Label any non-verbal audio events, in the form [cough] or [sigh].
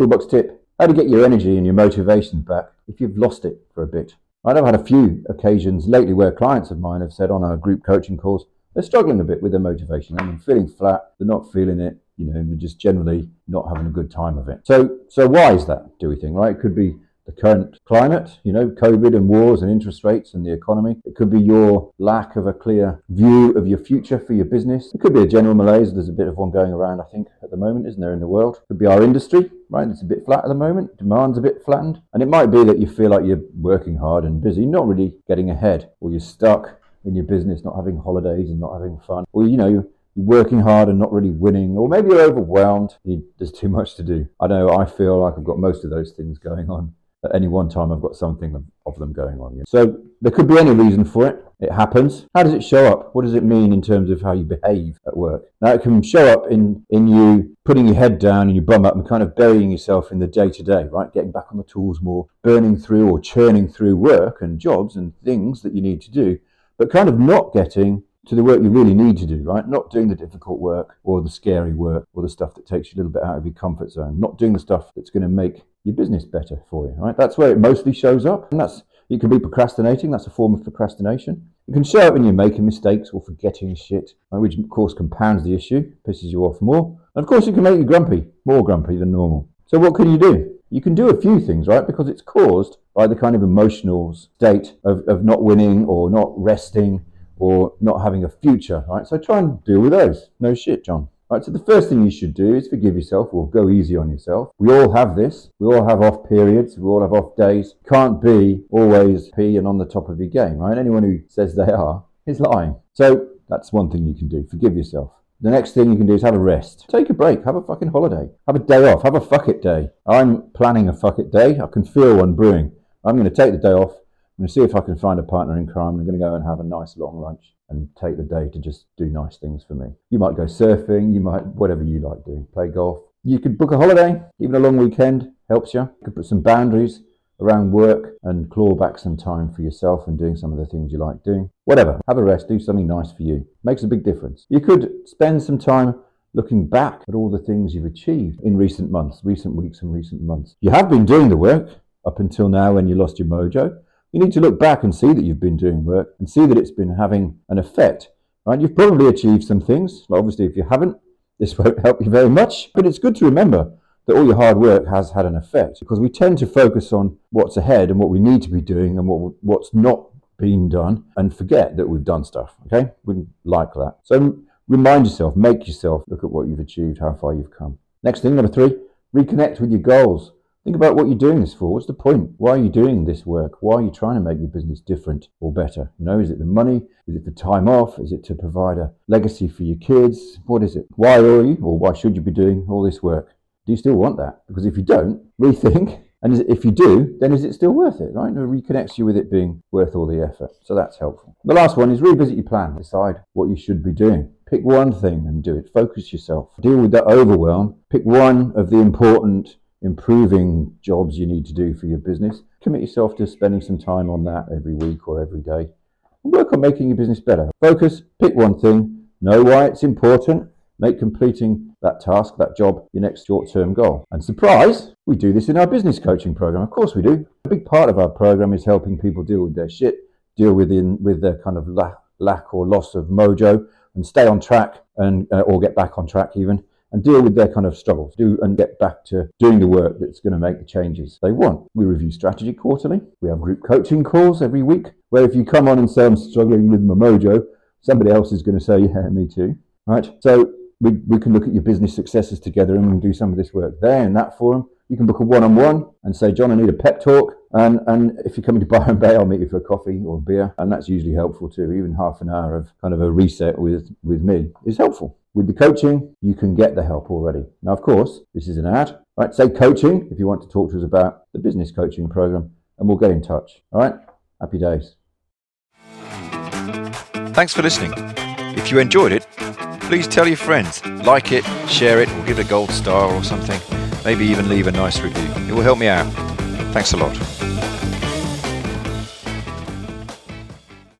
Toolbox tip how to get your energy and your motivation back if you've lost it for a bit. I've had a few occasions lately where clients of mine have said on our group coaching calls they're struggling a bit with their motivation. I mean, feeling flat, they're not feeling it, you know, they're just generally not having a good time of it. So, so why is that? Do we think right? It could be the current climate, you know, COVID and wars and interest rates and the economy. It could be your lack of a clear view of your future for your business. It could be a general malaise. There's a bit of one going around, I think, at the moment, isn't there, in the world? It could be our industry, right? It's a bit flat at the moment. Demand's a bit flattened. And it might be that you feel like you're working hard and busy, not really getting ahead, or you're stuck in your business, not having holidays and not having fun, or, you know, you're working hard and not really winning, or maybe you're overwhelmed. You, there's too much to do. I know I feel like I've got most of those things going on at any one time I've got something of them going on. So there could be any reason for it. It happens. How does it show up? What does it mean in terms of how you behave at work? Now it can show up in, in you putting your head down and your bum up and kind of burying yourself in the day to day, right? Getting back on the tools more, burning through or churning through work and jobs and things that you need to do, but kind of not getting to the work you really need to do, right? Not doing the difficult work or the scary work or the stuff that takes you a little bit out of your comfort zone. Not doing the stuff that's going to make your business better for you, right? That's where it mostly shows up. And that's, it can be procrastinating. That's a form of procrastination. It can show up when you're making mistakes or forgetting shit, which of course compounds the issue, pisses you off more. And of course it can make you grumpy, more grumpy than normal. So what can you do? You can do a few things, right? Because it's caused by the kind of emotional state of, of not winning or not resting or not having a future, right? So try and deal with those. No shit, John. Right, so the first thing you should do is forgive yourself or go easy on yourself. We all have this. We all have off periods. We all have off days. Can't be always P and on the top of your game, right? Anyone who says they are is lying. So that's one thing you can do. Forgive yourself. The next thing you can do is have a rest. Take a break. Have a fucking holiday. Have a day off. Have a fuck it day. I'm planning a fuck it day. I can feel one brewing. I'm going to take the day off. Going to see if I can find a partner in crime. I'm going to go and have a nice long lunch and take the day to just do nice things for me. You might go surfing, you might, whatever you like doing, play golf. You could book a holiday, even a long weekend helps you. You could put some boundaries around work and claw back some time for yourself and doing some of the things you like doing. Whatever, have a rest, do something nice for you. Makes a big difference. You could spend some time looking back at all the things you've achieved in recent months, recent weeks, and recent months. You have been doing the work up until now when you lost your mojo. You need to look back and see that you've been doing work and see that it's been having an effect. Right? You've probably achieved some things. Obviously, if you haven't, [laughs] this won't help you very much. But it's good to remember that all your hard work has had an effect because we tend to focus on what's ahead and what we need to be doing and what what's not being done and forget that we've done stuff. Okay, we like that. So remind yourself, make yourself look at what you've achieved, how far you've come. Next thing, number three, reconnect with your goals. Think about what you're doing this for. What's the point? Why are you doing this work? Why are you trying to make your business different or better? You know, is it the money? Is it the time off? Is it to provide a legacy for your kids? What is it? Why are you or why should you be doing all this work? Do you still want that? Because if you don't, [laughs] rethink. And if you do, then is it still worth it, right? It reconnects you with it being worth all the effort. So that's helpful. The last one is revisit your plan. Decide what you should be doing. Pick one thing and do it. Focus yourself. Deal with that overwhelm. Pick one of the important improving jobs you need to do for your business, commit yourself to spending some time on that every week or every day. And work on making your business better. Focus, pick one thing, know why it's important, make completing that task, that job, your next short term goal. And surprise, we do this in our business coaching program. Of course, we do. A big part of our program is helping people deal with their shit, deal with, in, with their kind of lack, lack or loss of mojo, and stay on track and uh, or get back on track even and deal with their kind of struggles, do and get back to doing the work that's going to make the changes they want. We review strategy quarterly. We have group coaching calls every week, where if you come on and say I'm struggling with my mojo, somebody else is going to say, yeah, me too, right? So we, we can look at your business successes together and we can do some of this work there in that forum. You can book a one-on-one and say, John, I need a pep talk. And, and if you're coming to [laughs] Byron Bay, I'll meet you for a coffee or a beer. And that's usually helpful too. Even half an hour of kind of a reset with, with me is helpful. With the coaching, you can get the help already. Now, of course, this is an ad. Right? Say coaching if you want to talk to us about the business coaching program, and we'll get in touch. All right? Happy days. Thanks for listening. If you enjoyed it, please tell your friends, like it, share it, or give it a gold star or something. Maybe even leave a nice review. It will help me out. Thanks a lot.